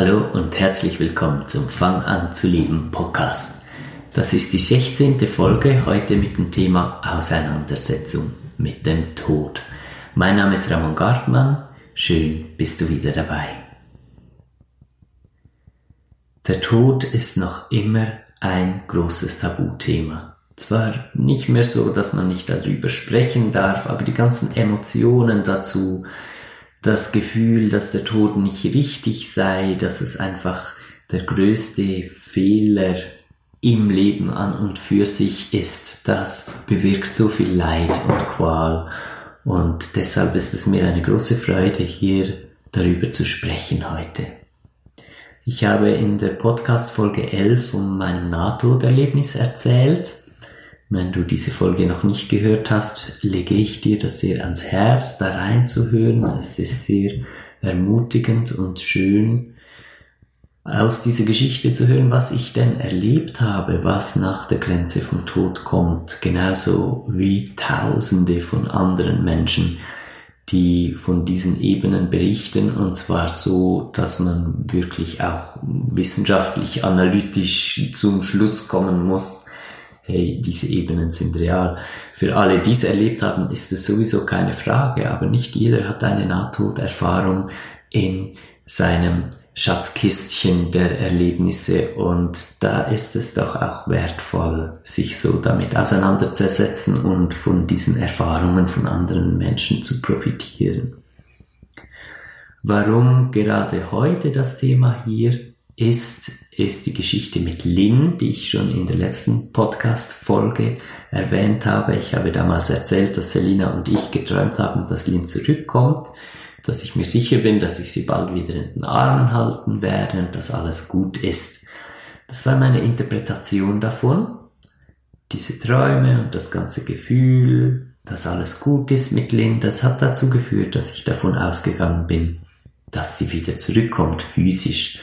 Hallo und herzlich willkommen zum Fang an zu leben Podcast. Das ist die 16. Folge heute mit dem Thema Auseinandersetzung mit dem Tod. Mein Name ist Ramon Gartmann. Schön bist du wieder dabei. Der Tod ist noch immer ein großes Tabuthema. Zwar nicht mehr so, dass man nicht darüber sprechen darf, aber die ganzen Emotionen dazu, das Gefühl, dass der Tod nicht richtig sei, dass es einfach der größte Fehler im Leben an und für sich ist, das bewirkt so viel Leid und Qual. Und deshalb ist es mir eine große Freude, hier darüber zu sprechen heute. Ich habe in der Podcast Folge 11 um mein Nahtoderlebnis erzählt wenn du diese Folge noch nicht gehört hast, lege ich dir das sehr ans Herz, da reinzuhören. Es ist sehr ermutigend und schön, aus dieser Geschichte zu hören, was ich denn erlebt habe, was nach der Grenze vom Tod kommt, genauso wie Tausende von anderen Menschen, die von diesen Ebenen berichten, und zwar so, dass man wirklich auch wissenschaftlich, analytisch zum Schluss kommen muss, hey, diese Ebenen sind real. Für alle, die es erlebt haben, ist es sowieso keine Frage, aber nicht jeder hat eine Nahtoderfahrung in seinem Schatzkistchen der Erlebnisse und da ist es doch auch wertvoll, sich so damit auseinanderzusetzen und von diesen Erfahrungen von anderen Menschen zu profitieren. Warum gerade heute das Thema hier? Ist, ist die Geschichte mit Lynn, die ich schon in der letzten Podcast-Folge erwähnt habe. Ich habe damals erzählt, dass Selina und ich geträumt haben, dass Lynn zurückkommt, dass ich mir sicher bin, dass ich sie bald wieder in den Armen halten werde und dass alles gut ist. Das war meine Interpretation davon. Diese Träume und das ganze Gefühl, dass alles gut ist mit Lynn, das hat dazu geführt, dass ich davon ausgegangen bin, dass sie wieder zurückkommt, physisch.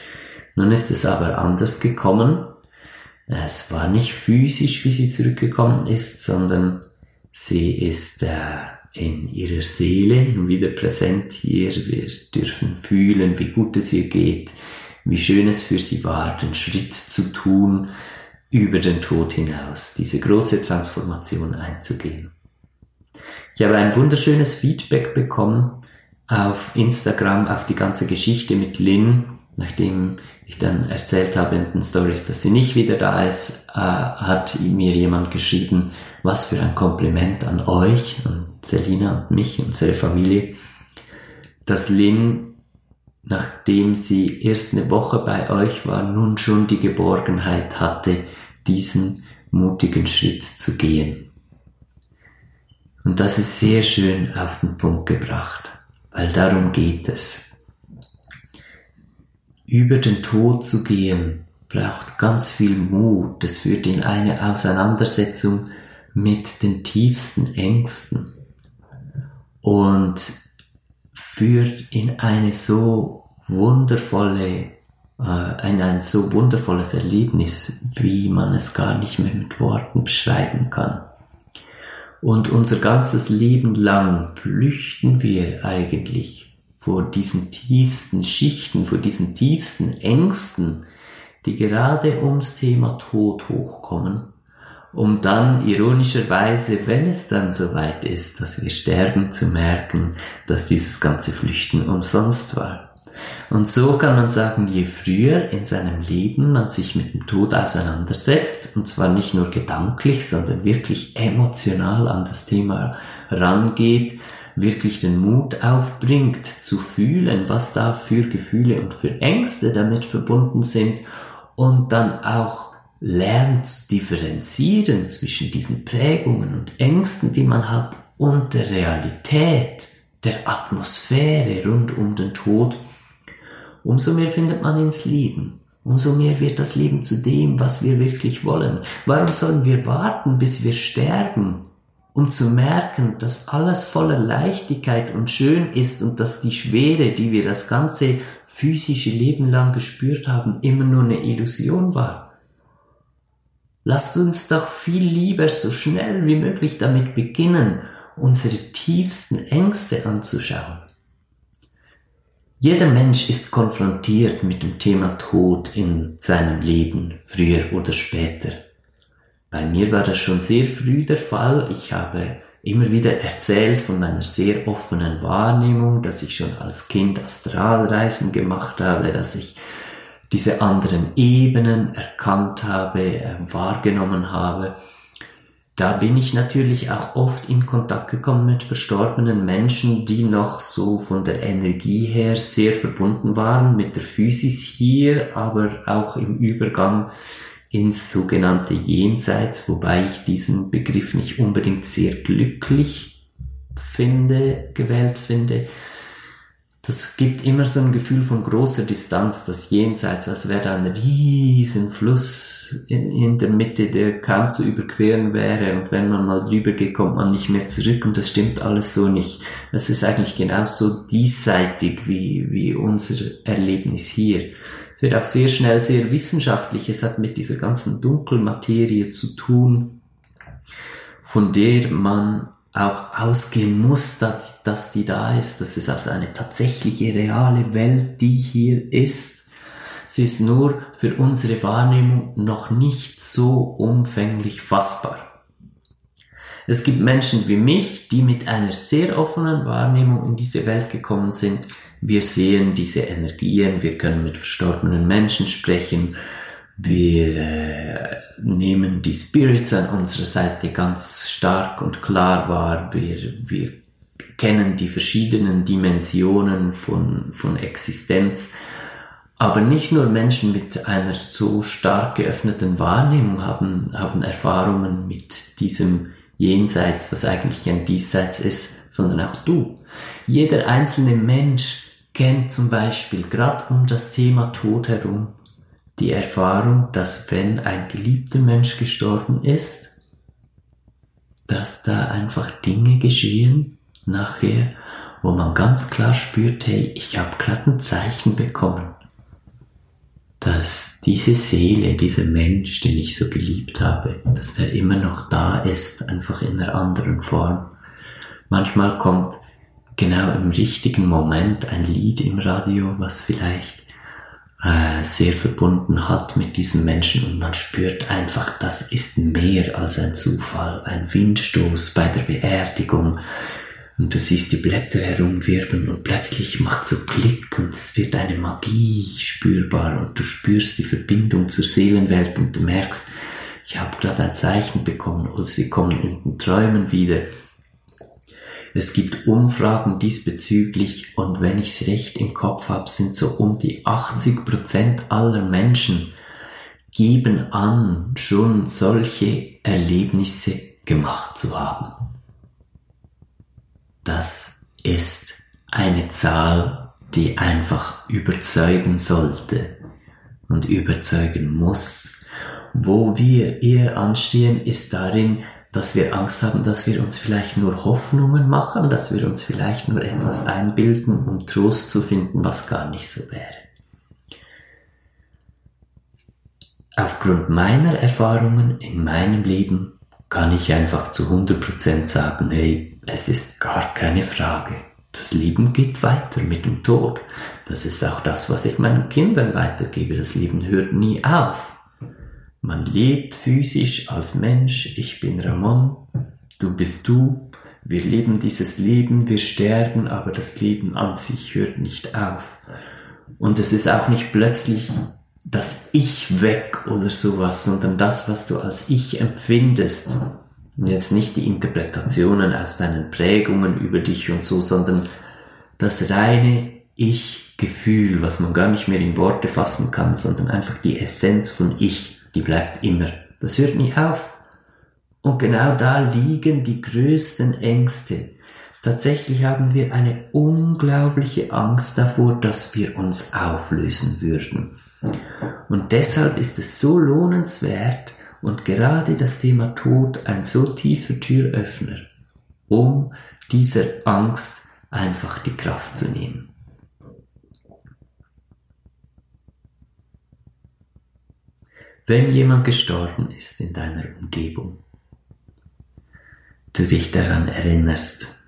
Nun ist es aber anders gekommen. Es war nicht physisch, wie sie zurückgekommen ist, sondern sie ist äh, in ihrer Seele wieder präsent hier. Wir dürfen fühlen, wie gut es ihr geht, wie schön es für sie war, den Schritt zu tun, über den Tod hinaus, diese große Transformation einzugehen. Ich habe ein wunderschönes Feedback bekommen auf Instagram, auf die ganze Geschichte mit Lynn, nachdem ich dann erzählt habe in den Stories, dass sie nicht wieder da ist, äh, hat mir jemand geschrieben, was für ein Kompliment an euch, an Selina und mich, unsere Familie, dass Lynn, nachdem sie erst eine Woche bei euch war, nun schon die Geborgenheit hatte, diesen mutigen Schritt zu gehen. Und das ist sehr schön auf den Punkt gebracht, weil darum geht es über den Tod zu gehen, braucht ganz viel Mut. Es führt in eine Auseinandersetzung mit den tiefsten Ängsten und führt in eine so wundervolle, äh, in ein so wundervolles Erlebnis, wie man es gar nicht mehr mit Worten beschreiben kann. Und unser ganzes Leben lang flüchten wir eigentlich vor diesen tiefsten Schichten, vor diesen tiefsten Ängsten, die gerade ums Thema Tod hochkommen, um dann ironischerweise, wenn es dann soweit ist, dass wir sterben, zu merken, dass dieses ganze Flüchten umsonst war. Und so kann man sagen, je früher in seinem Leben man sich mit dem Tod auseinandersetzt, und zwar nicht nur gedanklich, sondern wirklich emotional an das Thema rangeht, wirklich den Mut aufbringt, zu fühlen, was da für Gefühle und für Ängste damit verbunden sind und dann auch lernt zu differenzieren zwischen diesen Prägungen und Ängsten, die man hat, und der Realität, der Atmosphäre rund um den Tod, umso mehr findet man ins Leben. Umso mehr wird das Leben zu dem, was wir wirklich wollen. Warum sollen wir warten, bis wir sterben, um zu merken, dass alles voller Leichtigkeit und schön ist und dass die Schwere, die wir das ganze physische Leben lang gespürt haben, immer nur eine Illusion war. Lasst uns doch viel lieber so schnell wie möglich damit beginnen, unsere tiefsten Ängste anzuschauen. Jeder Mensch ist konfrontiert mit dem Thema Tod in seinem Leben, früher oder später. Bei mir war das schon sehr früh der Fall. Ich habe immer wieder erzählt von meiner sehr offenen Wahrnehmung, dass ich schon als Kind Astralreisen gemacht habe, dass ich diese anderen Ebenen erkannt habe, äh, wahrgenommen habe da bin ich natürlich auch oft in Kontakt gekommen mit verstorbenen Menschen, die noch so von der Energie her sehr verbunden waren mit der Physis hier, aber auch im Übergang ins sogenannte Jenseits, wobei ich diesen Begriff nicht unbedingt sehr glücklich finde, gewählt finde das gibt immer so ein Gefühl von großer Distanz, das Jenseits, als wäre da ein riesen Fluss in, der Mitte, der kaum zu überqueren wäre und wenn man mal drüber geht, kommt man nicht mehr zurück und das stimmt alles so nicht. Das ist eigentlich genauso diesseitig wie, wie unser Erlebnis hier. Es wird auch sehr schnell sehr wissenschaftlich, es hat mit dieser ganzen Dunkelmaterie zu tun, von der man auch muss, dass die da ist. Das ist also eine tatsächliche reale Welt, die hier ist. Sie ist nur für unsere Wahrnehmung noch nicht so umfänglich fassbar. Es gibt Menschen wie mich, die mit einer sehr offenen Wahrnehmung in diese Welt gekommen sind. Wir sehen diese Energien, wir können mit verstorbenen Menschen sprechen, wir äh, nehmen die Spirits an unserer Seite ganz stark und klar wahr. Wir, wir kennen die verschiedenen Dimensionen von, von Existenz. Aber nicht nur Menschen mit einer so stark geöffneten Wahrnehmung haben, haben Erfahrungen mit diesem Jenseits, was eigentlich ein Diesseits ist, sondern auch du. Jeder einzelne Mensch kennt zum Beispiel gerade um das Thema Tod herum die Erfahrung, dass wenn ein geliebter Mensch gestorben ist, dass da einfach Dinge geschehen nachher, wo man ganz klar spürt, hey, ich habe gerade ein Zeichen bekommen, dass diese Seele, dieser Mensch, den ich so geliebt habe, dass der immer noch da ist, einfach in einer anderen Form. Manchmal kommt genau im richtigen Moment ein Lied im Radio, was vielleicht äh, sehr verbunden hat mit diesem Menschen und man spürt einfach, das ist mehr als ein Zufall, ein Windstoß bei der Beerdigung. Und du siehst die Blätter herumwirbeln und plötzlich macht so Klick und es wird eine Magie spürbar und du spürst die Verbindung zur Seelenwelt und du merkst, ich habe gerade ein Zeichen bekommen oder sie kommen in den Träumen wieder es gibt Umfragen diesbezüglich und wenn ich es recht im Kopf habe, sind so um die 80 Prozent aller Menschen geben an, schon solche Erlebnisse gemacht zu haben. Das ist eine Zahl, die einfach überzeugen sollte und überzeugen muss. Wo wir eher anstehen, ist darin, dass wir Angst haben, dass wir uns vielleicht nur Hoffnungen machen, dass wir uns vielleicht nur etwas einbilden, um Trost zu finden, was gar nicht so wäre. Aufgrund meiner Erfahrungen in meinem Leben kann ich einfach zu 100% sagen, hey, es ist gar keine Frage. Das Leben geht weiter mit dem Tod. Das ist auch das, was ich meinen Kindern weitergebe. Das Leben hört nie auf. Man lebt physisch als Mensch. Ich bin Ramon. Du bist du. Wir leben dieses Leben. Wir sterben, aber das Leben an sich hört nicht auf. Und es ist auch nicht plötzlich das Ich weg oder sowas, sondern das, was du als Ich empfindest. Und jetzt nicht die Interpretationen aus deinen Prägungen über dich und so, sondern das reine Ich-Gefühl, was man gar nicht mehr in Worte fassen kann, sondern einfach die Essenz von Ich die bleibt immer. Das hört nie auf. Und genau da liegen die größten Ängste. Tatsächlich haben wir eine unglaubliche Angst davor, dass wir uns auflösen würden. Und deshalb ist es so lohnenswert und gerade das Thema Tod ein so tiefer Türöffner, um dieser Angst einfach die Kraft zu nehmen. Wenn jemand gestorben ist in deiner Umgebung, du dich daran erinnerst,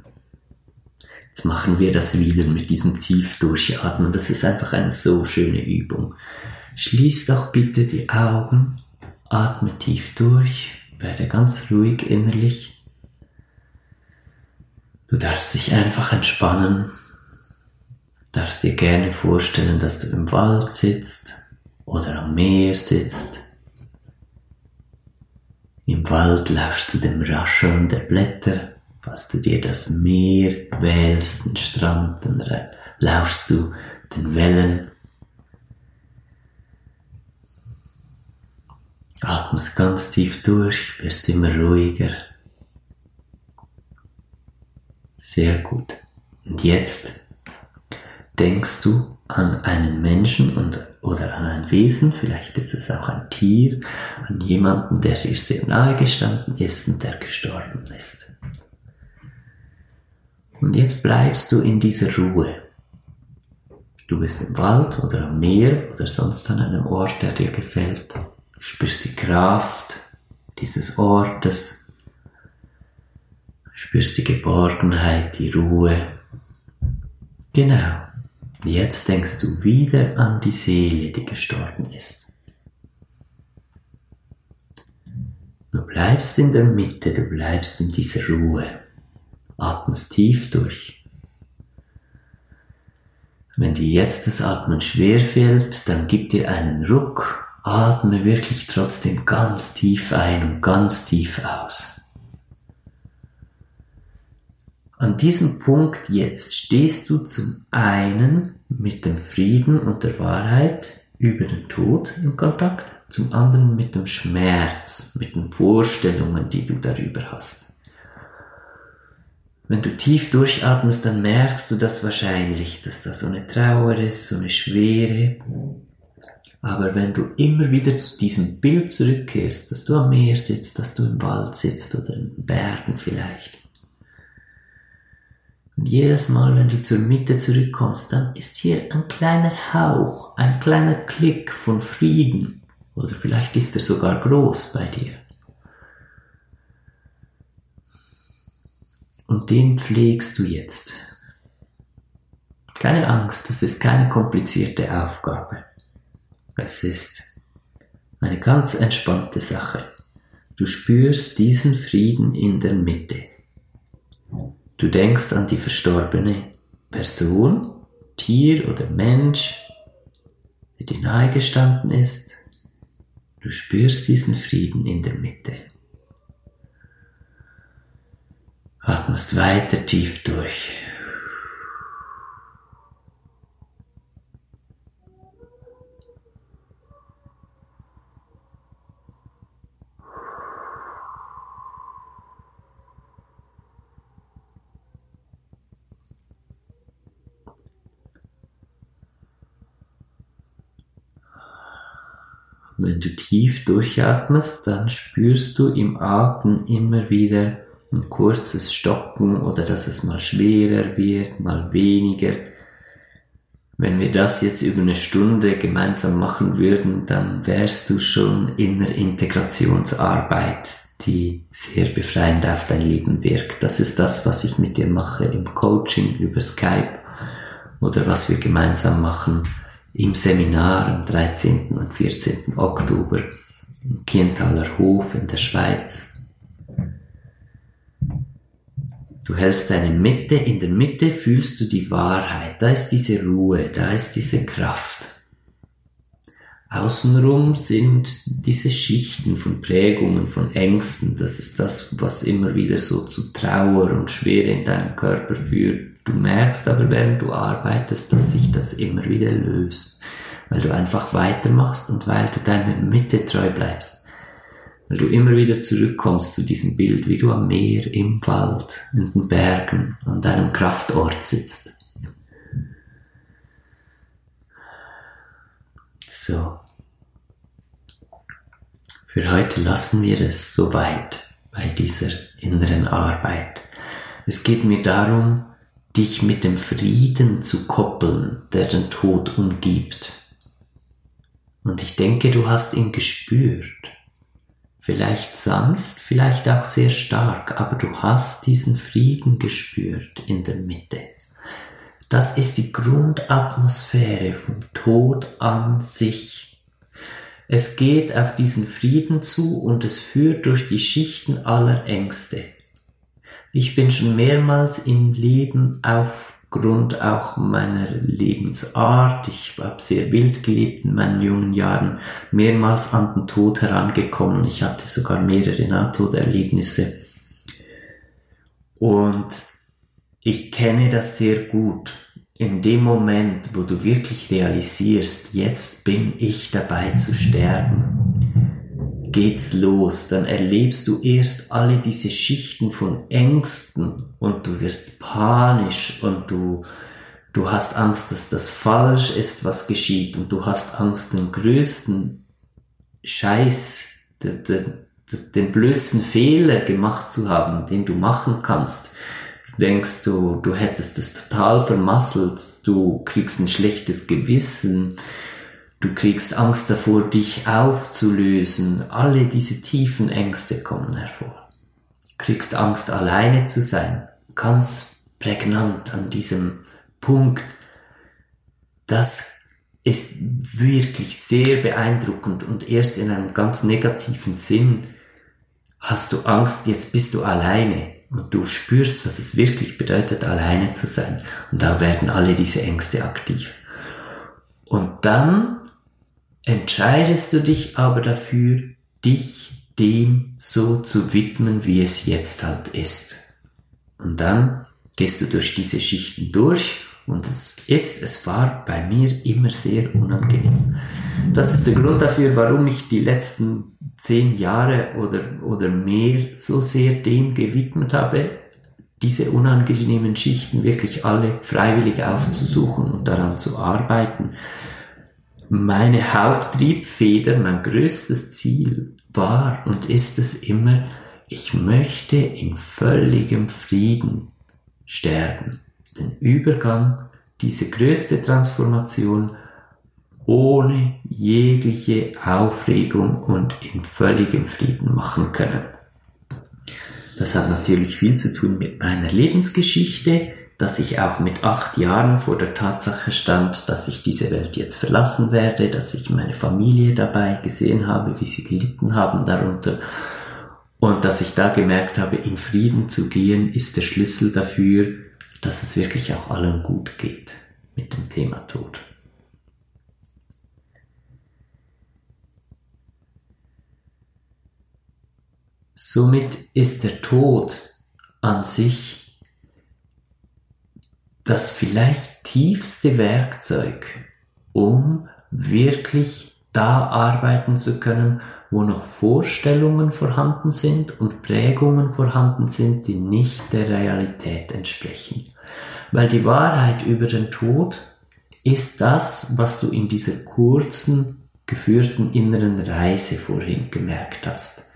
Jetzt machen wir das wieder mit diesem tief durchatmen. Das ist einfach eine so schöne Übung. Schließ doch bitte die Augen, atme tief durch, werde ganz ruhig innerlich. Du darfst dich einfach entspannen, darfst dir gerne vorstellen, dass du im Wald sitzt oder am Meer sitzt. Im Wald lauschst du dem Rascheln der Blätter, falls du dir das Meer wählst, den Strand, dann lauschst du den Wellen. Atmest ganz tief durch, wirst immer ruhiger. Sehr gut. Und jetzt denkst du an einen Menschen und, oder an ein Wesen, vielleicht ist es auch ein Tier, an jemanden, der dir sehr nahe gestanden ist und der gestorben ist. Und jetzt bleibst du in dieser Ruhe. Du bist im Wald oder am Meer oder sonst an einem Ort, der dir gefällt. Du spürst die Kraft dieses Ortes. Du spürst die Geborgenheit, die Ruhe. Genau. Jetzt denkst du wieder an die Seele, die gestorben ist. Du bleibst in der Mitte, du bleibst in dieser Ruhe. Atmest tief durch. Wenn dir jetzt das Atmen schwer fällt, dann gib dir einen Ruck. Atme wirklich trotzdem ganz tief ein und ganz tief aus. An diesem Punkt jetzt stehst du zum einen mit dem Frieden und der Wahrheit über den Tod in Kontakt, zum anderen mit dem Schmerz, mit den Vorstellungen, die du darüber hast. Wenn du tief durchatmest, dann merkst du das wahrscheinlich, dass da so eine Trauer ist, so eine Schwere. Aber wenn du immer wieder zu diesem Bild zurückkehrst, dass du am Meer sitzt, dass du im Wald sitzt oder in Bergen vielleicht, und jedes Mal, wenn du zur Mitte zurückkommst, dann ist hier ein kleiner Hauch, ein kleiner Klick von Frieden. Oder vielleicht ist er sogar groß bei dir. Und den pflegst du jetzt. Keine Angst, das ist keine komplizierte Aufgabe. Es ist eine ganz entspannte Sache. Du spürst diesen Frieden in der Mitte. Du denkst an die verstorbene Person, Tier oder Mensch, der dir nahe gestanden ist. Du spürst diesen Frieden in der Mitte. Atmest weiter tief durch. Wenn du tief durchatmest, dann spürst du im Atem immer wieder ein kurzes Stocken oder dass es mal schwerer wird, mal weniger. Wenn wir das jetzt über eine Stunde gemeinsam machen würden, dann wärst du schon in der Integrationsarbeit, die sehr befreiend auf dein Leben wirkt. Das ist das, was ich mit dir mache im Coaching über Skype oder was wir gemeinsam machen im Seminar am 13. und 14. Oktober im Kienthaler Hof in der Schweiz. Du hältst deine Mitte, in der Mitte fühlst du die Wahrheit, da ist diese Ruhe, da ist diese Kraft. Außenrum sind diese Schichten von Prägungen, von Ängsten, das ist das, was immer wieder so zu Trauer und Schwere in deinem Körper führt. Du merkst aber, während du arbeitest, dass sich das immer wieder löst, weil du einfach weitermachst und weil du deiner Mitte treu bleibst, weil du immer wieder zurückkommst zu diesem Bild, wie du am Meer, im Wald, in den Bergen, an deinem Kraftort sitzt. So. Für heute lassen wir es soweit bei dieser inneren Arbeit. Es geht mir darum, dich mit dem Frieden zu koppeln, der den Tod umgibt. Und ich denke, du hast ihn gespürt. vielleicht sanft, vielleicht auch sehr stark, aber du hast diesen Frieden gespürt in der Mitte. Das ist die Grundatmosphäre vom Tod an sich. Es geht auf diesen Frieden zu und es führt durch die Schichten aller Ängste. Ich bin schon mehrmals im Leben aufgrund auch meiner Lebensart, ich habe sehr wild gelebt in meinen jungen Jahren, mehrmals an den Tod herangekommen. Ich hatte sogar mehrere Nahtoderlebnisse. Und ich kenne das sehr gut. In dem Moment, wo du wirklich realisierst, jetzt bin ich dabei zu sterben, geht's los. Dann erlebst du erst alle diese Schichten von Ängsten und du wirst panisch und du, du hast Angst, dass das falsch ist, was geschieht und du hast Angst, den größten Scheiß, den, den, den blödsten Fehler gemacht zu haben, den du machen kannst denkst du, du hättest es total vermasselt, du kriegst ein schlechtes Gewissen, du kriegst Angst davor, dich aufzulösen, alle diese tiefen Ängste kommen hervor. Du kriegst Angst, alleine zu sein, ganz prägnant an diesem Punkt. Das ist wirklich sehr beeindruckend und erst in einem ganz negativen Sinn hast du Angst, jetzt bist du alleine und du spürst, was es wirklich bedeutet, alleine zu sein. Und da werden alle diese Ängste aktiv. Und dann entscheidest du dich aber dafür, dich dem so zu widmen, wie es jetzt halt ist. Und dann gehst du durch diese Schichten durch und es ist, es war bei mir immer sehr unangenehm. Das ist der Grund dafür, warum ich die letzten zehn Jahre oder, oder mehr so sehr dem gewidmet habe, diese unangenehmen Schichten wirklich alle freiwillig aufzusuchen und daran zu arbeiten. Meine Haupttriebfeder, mein größtes Ziel war und ist es immer, ich möchte in völligem Frieden sterben. Den Übergang, diese größte Transformation ohne jegliche Aufregung und in völligem Frieden machen können. Das hat natürlich viel zu tun mit meiner Lebensgeschichte, dass ich auch mit acht Jahren vor der Tatsache stand, dass ich diese Welt jetzt verlassen werde, dass ich meine Familie dabei gesehen habe, wie sie gelitten haben darunter und dass ich da gemerkt habe, in Frieden zu gehen, ist der Schlüssel dafür, dass es wirklich auch allen gut geht mit dem Thema Tod. Somit ist der Tod an sich das vielleicht tiefste Werkzeug, um wirklich da arbeiten zu können, wo noch Vorstellungen vorhanden sind und Prägungen vorhanden sind, die nicht der Realität entsprechen. Weil die Wahrheit über den Tod ist das, was du in dieser kurzen, geführten inneren Reise vorhin gemerkt hast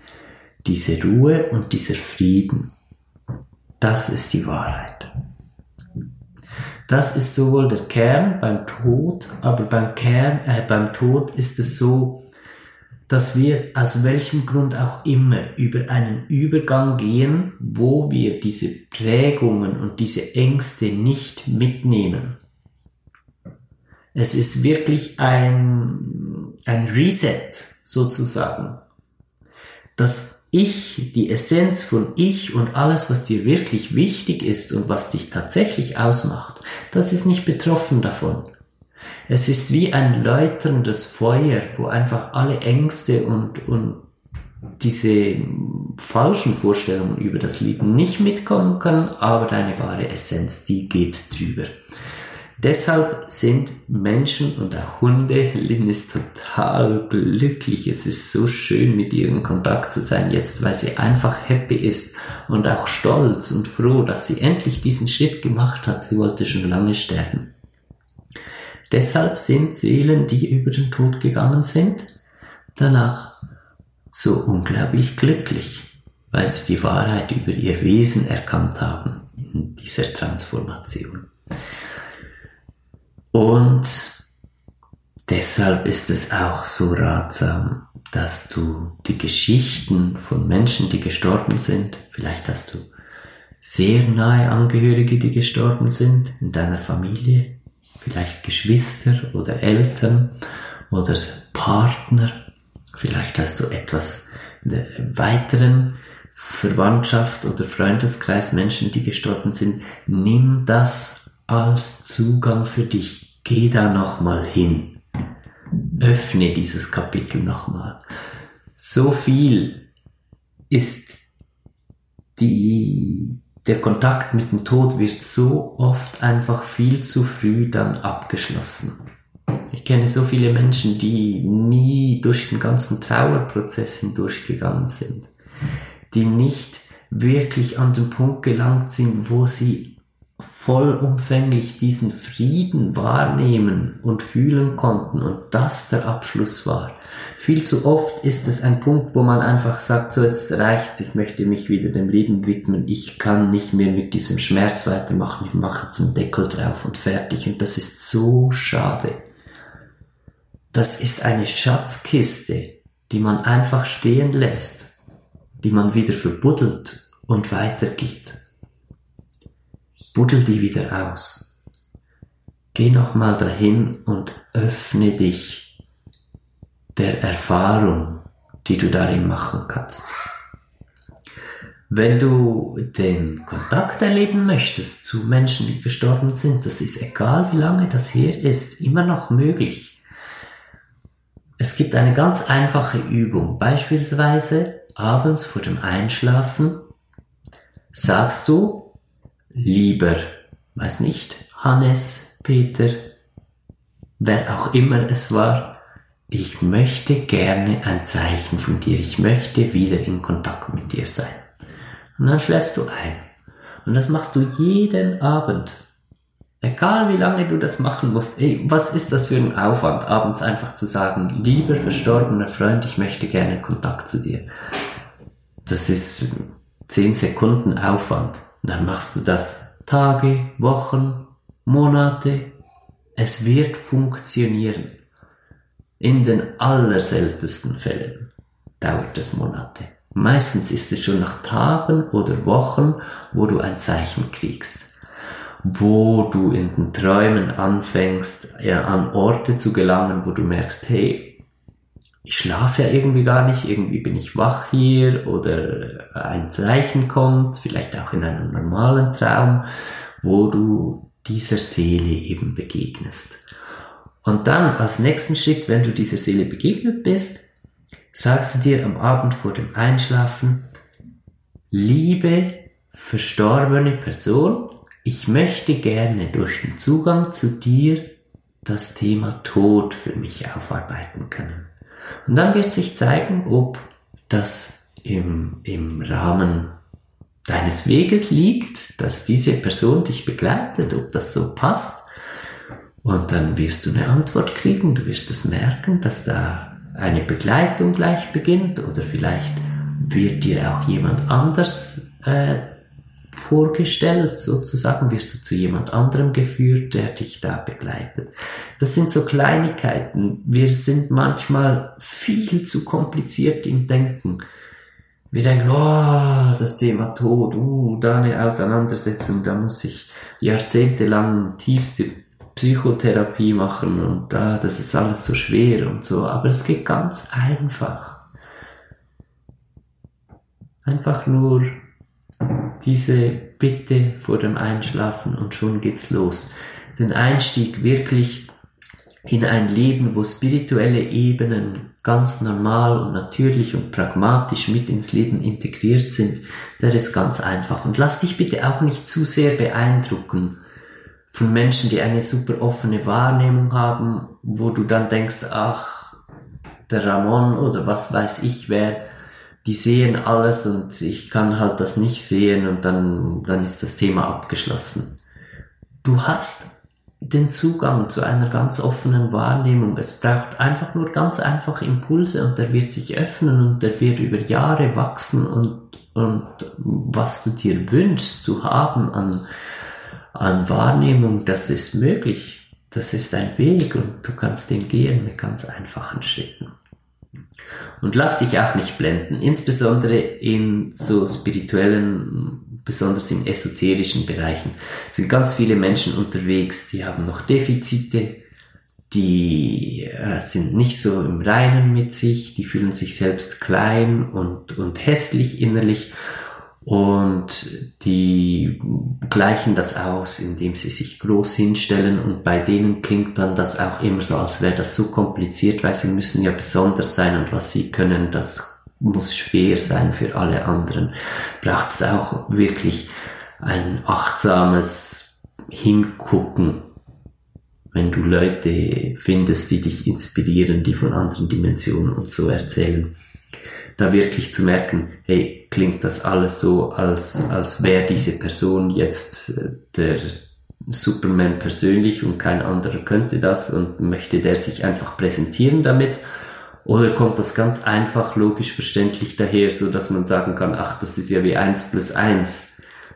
diese Ruhe und dieser Frieden, das ist die Wahrheit. Das ist sowohl der Kern beim Tod, aber beim Kern, äh, beim Tod ist es so, dass wir aus welchem Grund auch immer über einen Übergang gehen, wo wir diese Prägungen und diese Ängste nicht mitnehmen. Es ist wirklich ein, ein Reset sozusagen. Das ich, die Essenz von Ich und alles, was dir wirklich wichtig ist und was dich tatsächlich ausmacht, das ist nicht betroffen davon. Es ist wie ein läuterndes Feuer, wo einfach alle Ängste und, und diese falschen Vorstellungen über das Leben nicht mitkommen können, aber deine wahre Essenz, die geht drüber. Deshalb sind Menschen und auch Hunde, Lynn ist total glücklich. Es ist so schön, mit ihr in Kontakt zu sein jetzt, weil sie einfach happy ist und auch stolz und froh, dass sie endlich diesen Schritt gemacht hat. Sie wollte schon lange sterben. Deshalb sind Seelen, die über den Tod gegangen sind, danach so unglaublich glücklich, weil sie die Wahrheit über ihr Wesen erkannt haben in dieser Transformation. Und deshalb ist es auch so ratsam, dass du die Geschichten von Menschen, die gestorben sind, vielleicht hast du sehr nahe Angehörige, die gestorben sind in deiner Familie, vielleicht Geschwister oder Eltern oder Partner, vielleicht hast du etwas in der weiteren Verwandtschaft oder Freundeskreis Menschen, die gestorben sind. Nimm das als Zugang für dich. Geh da nochmal hin. Öffne dieses Kapitel nochmal. So viel ist die der Kontakt mit dem Tod wird so oft einfach viel zu früh dann abgeschlossen. Ich kenne so viele Menschen, die nie durch den ganzen Trauerprozess hindurchgegangen sind, die nicht wirklich an den Punkt gelangt sind, wo sie vollumfänglich diesen Frieden wahrnehmen und fühlen konnten und das der Abschluss war. Viel zu oft ist es ein Punkt, wo man einfach sagt, so jetzt reicht's, ich möchte mich wieder dem Leben widmen, ich kann nicht mehr mit diesem Schmerz weitermachen, ich mache jetzt einen Deckel drauf und fertig und das ist so schade. Das ist eine Schatzkiste, die man einfach stehen lässt, die man wieder verbuddelt und weitergeht buddel die wieder aus. Geh nochmal dahin und öffne dich der Erfahrung, die du darin machen kannst. Wenn du den Kontakt erleben möchtest zu Menschen, die gestorben sind, das ist egal, wie lange das her ist, immer noch möglich. Es gibt eine ganz einfache Übung. Beispielsweise abends vor dem Einschlafen sagst du, lieber, weiß nicht, Hannes, Peter, wer auch immer es war, ich möchte gerne ein Zeichen von dir, ich möchte wieder in Kontakt mit dir sein. Und dann schläfst du ein. Und das machst du jeden Abend. Egal wie lange du das machen musst, ey, was ist das für ein Aufwand, abends einfach zu sagen, lieber verstorbener Freund, ich möchte gerne Kontakt zu dir. Das ist 10 Sekunden Aufwand. Und dann machst du das Tage, Wochen, Monate. Es wird funktionieren. In den allerseltensten Fällen dauert es Monate. Meistens ist es schon nach Tagen oder Wochen, wo du ein Zeichen kriegst, wo du in den Träumen anfängst, ja, an Orte zu gelangen, wo du merkst, hey, ich schlafe ja irgendwie gar nicht, irgendwie bin ich wach hier oder ein Zeichen kommt, vielleicht auch in einem normalen Traum, wo du dieser Seele eben begegnest. Und dann als nächsten Schritt, wenn du dieser Seele begegnet bist, sagst du dir am Abend vor dem Einschlafen, liebe verstorbene Person, ich möchte gerne durch den Zugang zu dir das Thema Tod für mich aufarbeiten können. Und dann wird sich zeigen, ob das im, im Rahmen deines Weges liegt, dass diese Person dich begleitet, ob das so passt. Und dann wirst du eine Antwort kriegen, du wirst es merken, dass da eine Begleitung gleich beginnt oder vielleicht wird dir auch jemand anders äh, vorgestellt, sozusagen wirst du zu jemand anderem geführt, der dich da begleitet. Das sind so Kleinigkeiten. Wir sind manchmal viel zu kompliziert im Denken. Wir denken, oh, das Thema Tod, uh, da eine Auseinandersetzung, da muss ich jahrzehntelang tiefste Psychotherapie machen und da, das ist alles so schwer und so. Aber es geht ganz einfach. Einfach nur diese Bitte vor dem Einschlafen und schon geht's los. Den Einstieg wirklich in ein Leben, wo spirituelle Ebenen ganz normal und natürlich und pragmatisch mit ins Leben integriert sind, der ist ganz einfach. Und lass dich bitte auch nicht zu sehr beeindrucken von Menschen, die eine super offene Wahrnehmung haben, wo du dann denkst, ach, der Ramon oder was weiß ich wer, die sehen alles und ich kann halt das nicht sehen und dann, dann ist das Thema abgeschlossen. Du hast den Zugang zu einer ganz offenen Wahrnehmung. Es braucht einfach nur ganz einfach Impulse und der wird sich öffnen und der wird über Jahre wachsen und, und was du dir wünschst zu haben an, an Wahrnehmung, das ist möglich. Das ist ein Weg und du kannst den gehen mit ganz einfachen Schritten. Und lass dich auch nicht blenden, insbesondere in so spirituellen, besonders in esoterischen Bereichen. Sind ganz viele Menschen unterwegs, die haben noch Defizite, die äh, sind nicht so im Reinen mit sich, die fühlen sich selbst klein und, und hässlich innerlich und die gleichen das aus, indem sie sich groß hinstellen. Und bei denen klingt dann das auch immer so, als wäre das so kompliziert, weil sie müssen ja besonders sein. Und was sie können, das muss schwer sein für alle anderen. Braucht es auch wirklich ein achtsames Hingucken, wenn du Leute findest, die dich inspirieren, die von anderen Dimensionen und so erzählen da wirklich zu merken, hey, klingt das alles so, als, als wäre diese Person jetzt äh, der Superman persönlich und kein anderer könnte das und möchte der sich einfach präsentieren damit? Oder kommt das ganz einfach, logisch, verständlich daher, so dass man sagen kann, ach, das ist ja wie eins plus eins.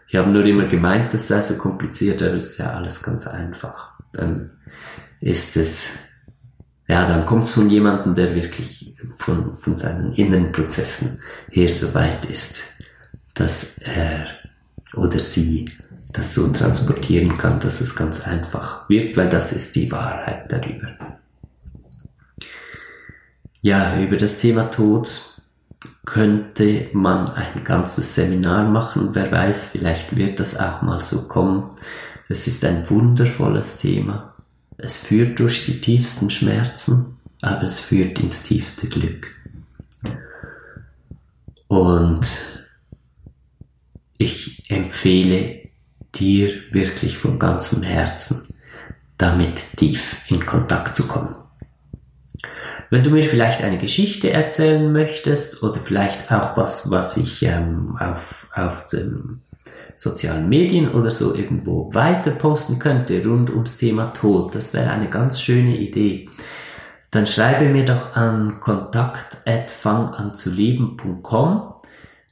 Ich habe nur immer gemeint, das sei so kompliziert, aber es ist ja alles ganz einfach. Dann ist es ja, dann kommt es von jemandem, der wirklich von, von seinen inneren Prozessen her so weit ist, dass er oder sie das so transportieren kann, dass es ganz einfach wird, weil das ist die Wahrheit darüber. Ja, über das Thema Tod könnte man ein ganzes Seminar machen. Wer weiß, vielleicht wird das auch mal so kommen. Es ist ein wundervolles Thema. Es führt durch die tiefsten Schmerzen, aber es führt ins tiefste Glück. Und ich empfehle dir wirklich von ganzem Herzen, damit tief in Kontakt zu kommen. Wenn du mir vielleicht eine Geschichte erzählen möchtest oder vielleicht auch was, was ich ähm, auf, auf dem sozialen Medien oder so irgendwo weiter posten könnte rund ums Thema Tod, das wäre eine ganz schöne Idee, dann schreibe mir doch an kontakt@fanganzuleben.com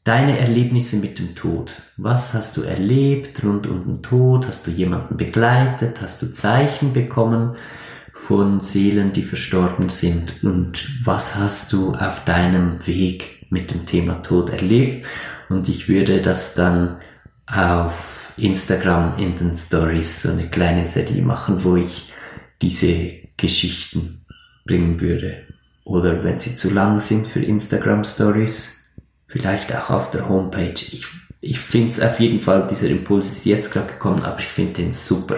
deine Erlebnisse mit dem Tod. Was hast du erlebt rund um den Tod? Hast du jemanden begleitet? Hast du Zeichen bekommen von Seelen, die verstorben sind? Und was hast du auf deinem Weg mit dem Thema Tod erlebt? Und ich würde das dann auf Instagram in den Stories so eine kleine Serie machen, wo ich diese Geschichten bringen würde. Oder wenn sie zu lang sind für Instagram Stories, vielleicht auch auf der Homepage. Ich, ich finde es auf jeden Fall, dieser Impuls ist jetzt gerade gekommen, aber ich finde den super.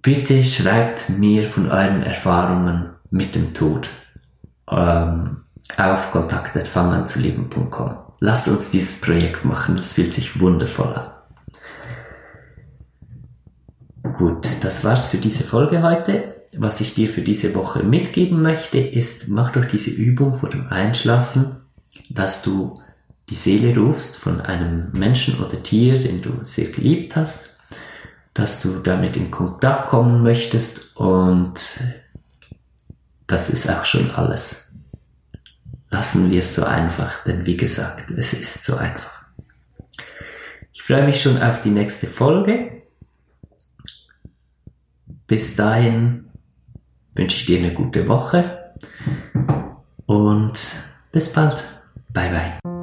Bitte schreibt mir von euren Erfahrungen mit dem Tod ähm, auf kontakt.fanganzuleben.com. Lass uns dieses Projekt machen, das fühlt sich wundervoll an. Gut, das war's für diese Folge heute. Was ich dir für diese Woche mitgeben möchte, ist, mach doch diese Übung vor dem Einschlafen, dass du die Seele rufst von einem Menschen oder Tier, den du sehr geliebt hast, dass du damit in Kontakt kommen möchtest und das ist auch schon alles lassen wir es so einfach, denn wie gesagt, es ist so einfach. Ich freue mich schon auf die nächste Folge. Bis dahin wünsche ich dir eine gute Woche und bis bald. Bye bye.